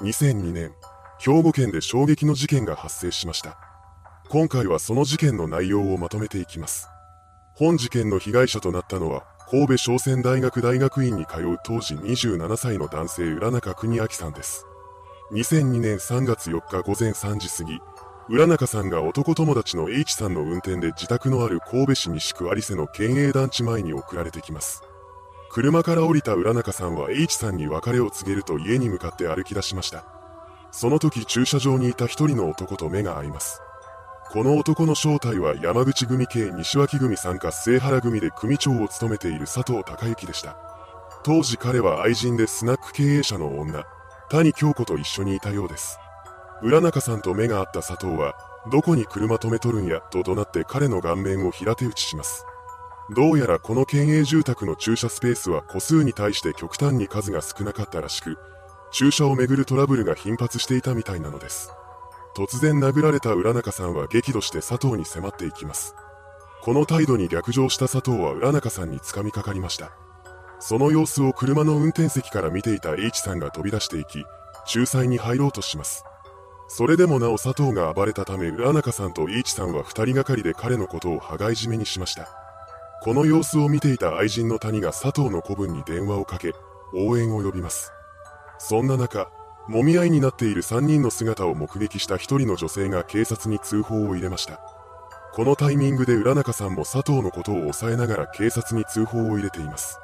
2002年、兵庫県で衝撃の事件が発生しました。今回はその事件の内容をまとめていきます。本事件の被害者となったのは、神戸商船大学大学院に通う当時27歳の男性浦中邦明さんです。2002年3月4日午前3時過ぎ、浦中さんが男友達の H さんの運転で自宅のある神戸市西区有瀬の県営団地前に送られてきます。車から降りた浦中さんは H さんに別れを告げると家に向かって歩き出しました。その時駐車場にいた一人の男と目が合います。この男の正体は山口組系西脇組参加末原組で組長を務めている佐藤孝之でした。当時彼は愛人でスナック経営者の女、谷京子と一緒にいたようです。浦中さんと目が合った佐藤は、どこに車止めとるんや、と怒鳴って彼の顔面を平手打ちします。どうやらこの県営住宅の駐車スペースは個数に対して極端に数が少なかったらしく、駐車をめぐるトラブルが頻発していたみたいなのです。突然殴られた浦中さんは激怒して佐藤に迫っていきます。この態度に逆上した佐藤は浦中さんに掴みかかりました。その様子を車の運転席から見ていた H さんが飛び出していき、仲裁に入ろうとします。それでもなお佐藤が暴れたため浦中さんと H さんは二人がかりで彼のことを羽交い締めにしました。この様子を見ていた愛人の谷が佐藤の子分に電話をかけ、応援を呼びます。そんな中、揉み合いになっている3人の姿を目撃した1人の女性が警察に通報を入れました。このタイミングで浦中さんも佐藤のことを抑えながら警察に通報を入れています。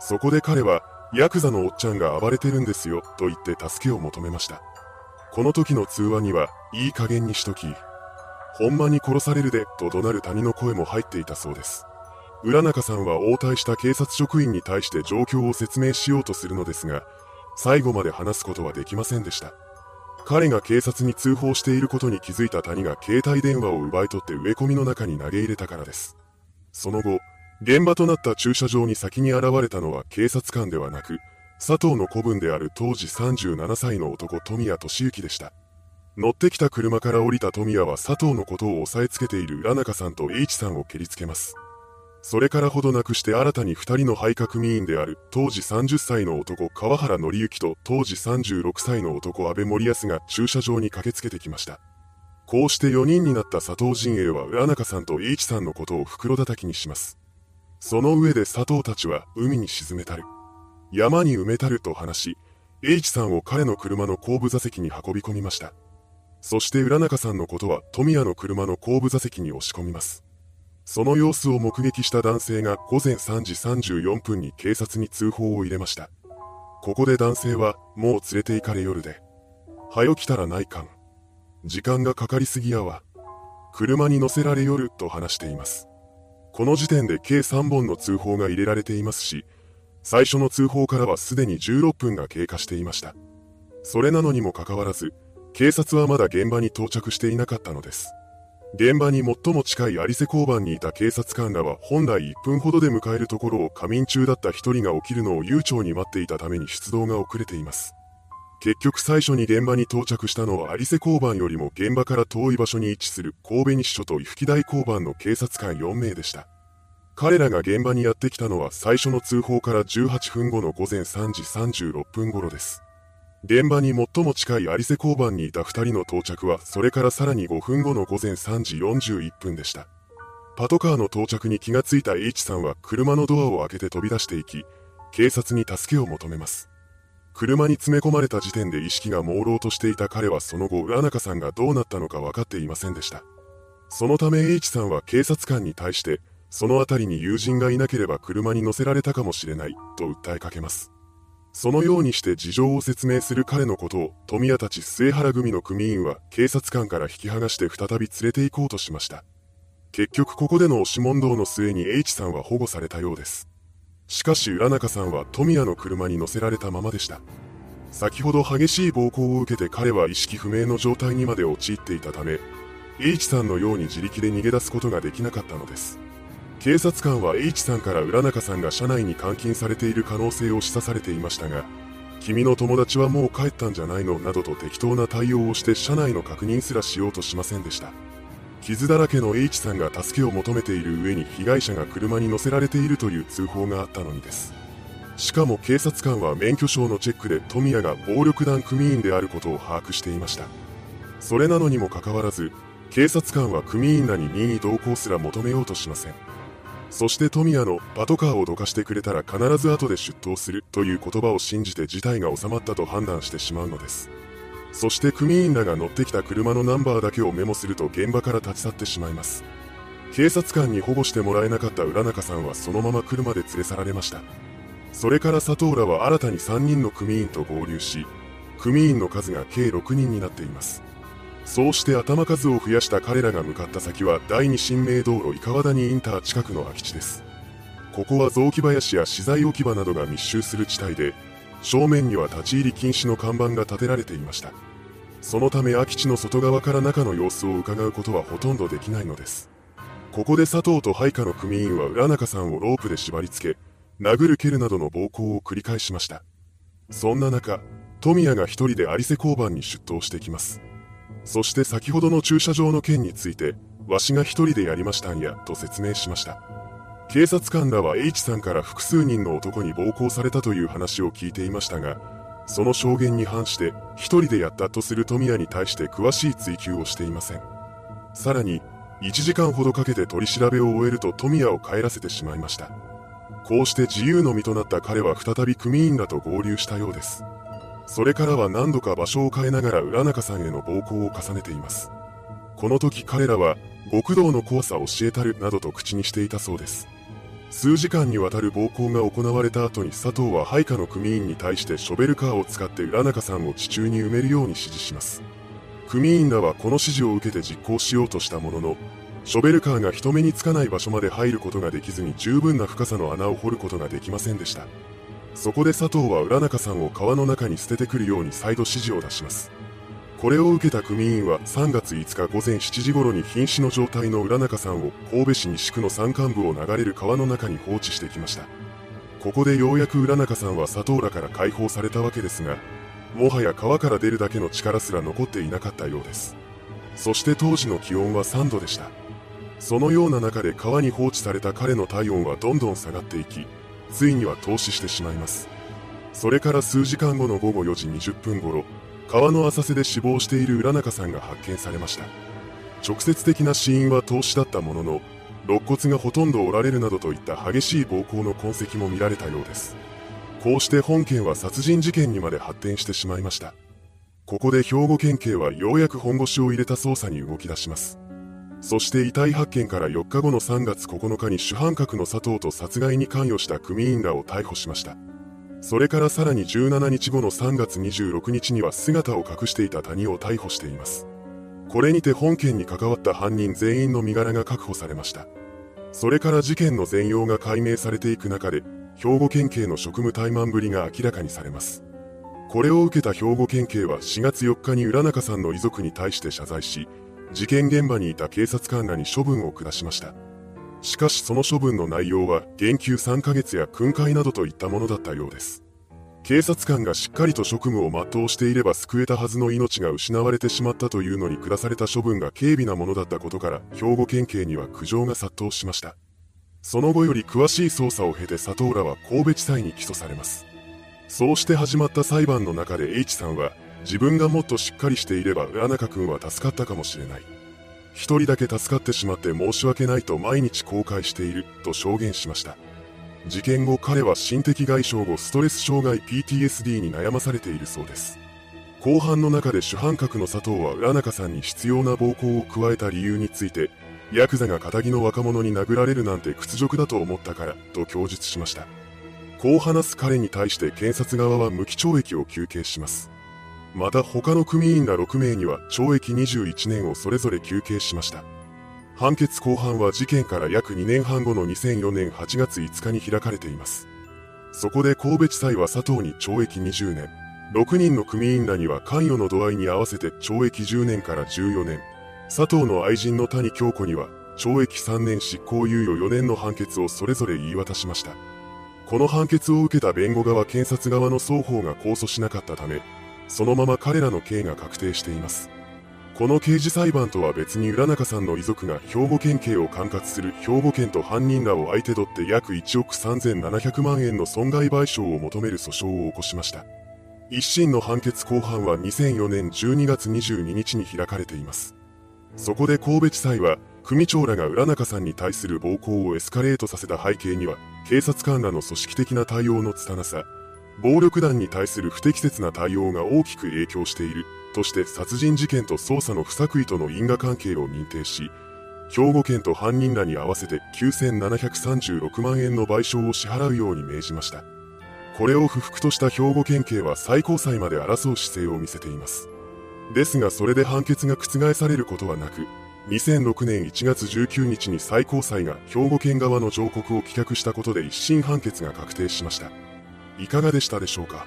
そこで彼は、ヤクザのおっちゃんが暴れてるんですよ、と言って助けを求めました。この時の通話には、いい加減にしとき、ほんまに殺されるで、と怒鳴る谷の声も入っていたそうです。浦中さんは応対した警察職員に対して状況を説明しようとするのですが、最後まで話すことはできませんでした。彼が警察に通報していることに気づいた谷が携帯電話を奪い取って植え込みの中に投げ入れたからです。その後、現場となった駐車場に先に現れたのは警察官ではなく、佐藤の子分である当時37歳の男富谷俊之でした。乗ってきた車から降りた富谷は佐藤のことを押さえつけている浦中さんと H さんを蹴りつけます。それからほどなくして新たに二人の配下組員である当時30歳の男川原紀之と当時36歳の男安倍森康が駐車場に駆けつけてきました。こうして4人になった佐藤陣営は浦中さんと H さんのことを袋叩きにします。その上で佐藤たちは海に沈めたる。山に埋めたると話し、H さんを彼の車の後部座席に運び込みました。そして浦中さんのことは富谷の車の後部座席に押し込みます。その様子を目撃した男性が午前3時34分に警察に通報を入れました。ここで男性は、もう連れて行かれ夜で。はよ来たらないかん。時間がかかりすぎやわ。車に乗せられよると話しています。この時点で計3本の通報が入れられていますし、最初の通報からはすでに16分が経過していました。それなのにもかかわらず、警察はまだ現場に到着していなかったのです。現場に最も近い有瀬交番にいた警察官らは本来1分ほどで迎えるところを仮眠中だった1人が起きるのを悠長に待っていたために出動が遅れています。結局最初に現場に到着したのは有瀬交番よりも現場から遠い場所に位置する神戸西署と伊吹台交番の警察官4名でした。彼らが現場にやってきたのは最初の通報から18分後の午前3時36分頃です。現場に最も近い有瀬交番にいた2人の到着はそれからさらに5分後の午前3時41分でした。パトカーの到着に気がついた H さんは車のドアを開けて飛び出していき、警察に助けを求めます。車に詰め込まれた時点で意識が朦朧としていた彼はその後浦中さんがどうなったのか分かっていませんでした。そのため H さんは警察官に対して、その辺りに友人がいなければ車に乗せられたかもしれない、と訴えかけます。そのようにして事情を説明する彼のことを富谷たち末原組の組員は警察官から引き剥がして再び連れて行こうとしました。結局ここでの押し問答の末に H さんは保護されたようです。しかし浦中さんは富谷の車に乗せられたままでした。先ほど激しい暴行を受けて彼は意識不明の状態にまで陥っていたため、H さんのように自力で逃げ出すことができなかったのです。警察官は H さんから浦中さんが車内に監禁されている可能性を示唆されていましたが、君の友達はもう帰ったんじゃないのなどと適当な対応をして車内の確認すらしようとしませんでした。傷だらけの H さんが助けを求めている上に被害者が車に乗せられているという通報があったのにです。しかも警察官は免許証のチェックで富谷が暴力団組員であることを把握していました。それなのにもかかわらず、警察官は組員らに任意同行すら求めようとしません。そして富谷のパトカーをどかしてくれたら必ず後で出頭するという言葉を信じて事態が収まったと判断してしまうのです。そして組員らが乗ってきた車のナンバーだけをメモすると現場から立ち去ってしまいます。警察官に保護してもらえなかった浦中さんはそのまま車で連れ去られました。それから佐藤らは新たに3人の組員と合流し、組員の数が計6人になっています。そうして頭数を増やした彼らが向かった先は第二新名道路伊川谷インター近くの空き地です。ここは雑木林や資材置き場などが密集する地帯で、正面には立ち入り禁止の看板が立てられていました。そのため空き地の外側から中の様子を伺うことはほとんどできないのです。ここで佐藤と配下の組員は浦中さんをロープで縛り付け、殴る蹴るなどの暴行を繰り返しました。そんな中、富谷が一人で有瀬交番に出頭してきます。そして先ほどの駐車場の件について、わしが一人でやりましたんや、と説明しました。警察官らは H さんから複数人の男に暴行されたという話を聞いていましたが、その証言に反して一人でやったとする富谷に対して詳しい追及をしていません。さらに、1時間ほどかけて取り調べを終えると富谷を帰らせてしまいました。こうして自由の身となった彼は再び組員らと合流したようです。それからは何度か場所を変えながら浦中さんへの暴行を重ねています。この時彼らは極道の怖さを教えたるなどと口にしていたそうです。数時間にわたる暴行が行われた後に佐藤は配下の組員に対してショベルカーを使って浦中さんを地中に埋めるように指示します。組員らはこの指示を受けて実行しようとしたものの、ショベルカーが人目につかない場所まで入ることができずに十分な深さの穴を掘ることができませんでした。そこで佐藤は浦中さんを川の中に捨ててくるように再度指示を出します。これを受けた組員は3月5日午前7時頃に瀕死の状態の浦中さんを神戸市西区の山間部を流れる川の中に放置してきました。ここでようやく浦中さんは佐藤らから解放されたわけですが、もはや川から出るだけの力すら残っていなかったようです。そして当時の気温は3度でした。そのような中で川に放置された彼の体温はどんどん下がっていき、ついには凍死してしまいます。それから数時間後の午後4時20分頃、川の浅瀬で死亡している浦中さんが発見されました。直接的な死因は凍死だったものの、肋骨がほとんど折られるなどといった激しい暴行の痕跡も見られたようです。こうして本件は殺人事件にまで発展してしまいました。ここで兵庫県警はようやく本腰を入れた捜査に動き出します。そして遺体発見から4日後の3月9日に主犯格の佐藤と殺害に関与した組員らを逮捕しました。それからさらに17日後の3月26日には姿を隠していた谷を逮捕しています。これにて本件に関わった犯人全員の身柄が確保されました。それから事件の全容が解明されていく中で、兵庫県警の職務怠慢ぶりが明らかにされます。これを受けた兵庫県警は4月4日に浦中さんの遺族に対して謝罪し、事件現場にいた警察官らに処分を下しました。しかしその処分の内容は減給3ヶ月や訓戒などといったものだったようです。警察官がしっかりと職務を全うしていれば救えたはずの命が失われてしまったというのに下された処分が軽微なものだったことから兵庫県警には苦情が殺到しました。その後より詳しい捜査を経て佐藤らは神戸地裁に起訴されます。そうして始まった裁判の中で H さんは自分がもっとしっかりしていれば浦中君は助かったかもしれない。一人だけ助かってしまって申し訳ないと毎日後悔していると証言しました。事件後彼は心的外傷後ストレス障害 PTSD に悩まされているそうです。後半の中で主犯格の佐藤は浦中さんに必要な暴行を加えた理由について、ヤクザが仇の若者に殴られるなんて屈辱だと思ったからと供述しました。こう話す彼に対して検察側は無期懲役を求刑します。また他の組員ら6名には懲役21年をそれぞれ求刑しました。判決公判は事件から約2年半後の2004年8月5日に開かれています。そこで神戸地裁は佐藤に懲役20年、6人の組員らには関与の度合いに合わせて懲役10年から14年、佐藤の愛人の谷京子には懲役3年執行猶予4年の判決をそれぞれ言い渡しました。この判決を受けた弁護側検察側の双方が控訴しなかったため、そのまま彼らの刑が確定しています。この刑事裁判とは別に浦中さんの遺族が兵庫県警を管轄する兵庫県と犯人らを相手取って約1億3700万円の損害賠償を求める訴訟を起こしました。一審の判決公判は2004年12月22日に開かれています。そこで神戸地裁は、組長らが浦中さんに対する暴行をエスカレートさせた背景には、警察官らの組織的な対応の拙さ、暴力団に対する不適切な対応が大きく影響している、として殺人事件と捜査の不作為との因果関係を認定し、兵庫県と犯人らに合わせて9736万円の賠償を支払うように命じました。これを不服とした兵庫県警は最高裁まで争う姿勢を見せています。ですがそれで判決が覆されることはなく、2006年1月19日に最高裁が兵庫県側の上告を棄却したことで一審判決が確定しました。いかがでしたでしょうか？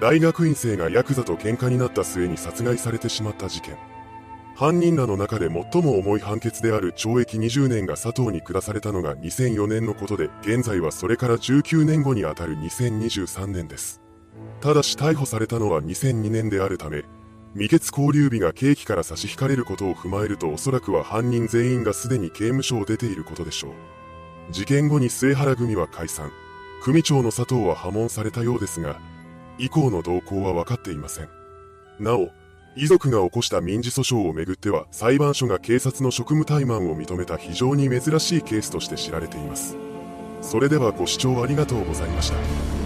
大学院生がヤクザと喧嘩になった末に殺害されてしまった事件。犯人らの中で最も重い判決である懲役20年が佐藤に下されたのが2004年のことで、現在はそれから19年後にあたる2023年です。ただし逮捕されたのは2002年であるため、未決交留日が刑期から差し引かれることを踏まえるとおそらくは犯人全員がすでに刑務所を出ていることでしょう。事件後に末原組は解散。組長の佐藤は破門されたようですが、以降の動向は分かっていません。なお、遺族が起こした民事訴訟をめぐっては裁判所が警察の職務怠慢を認めた非常に珍しいケースとして知られています。それではご視聴ありがとうございました。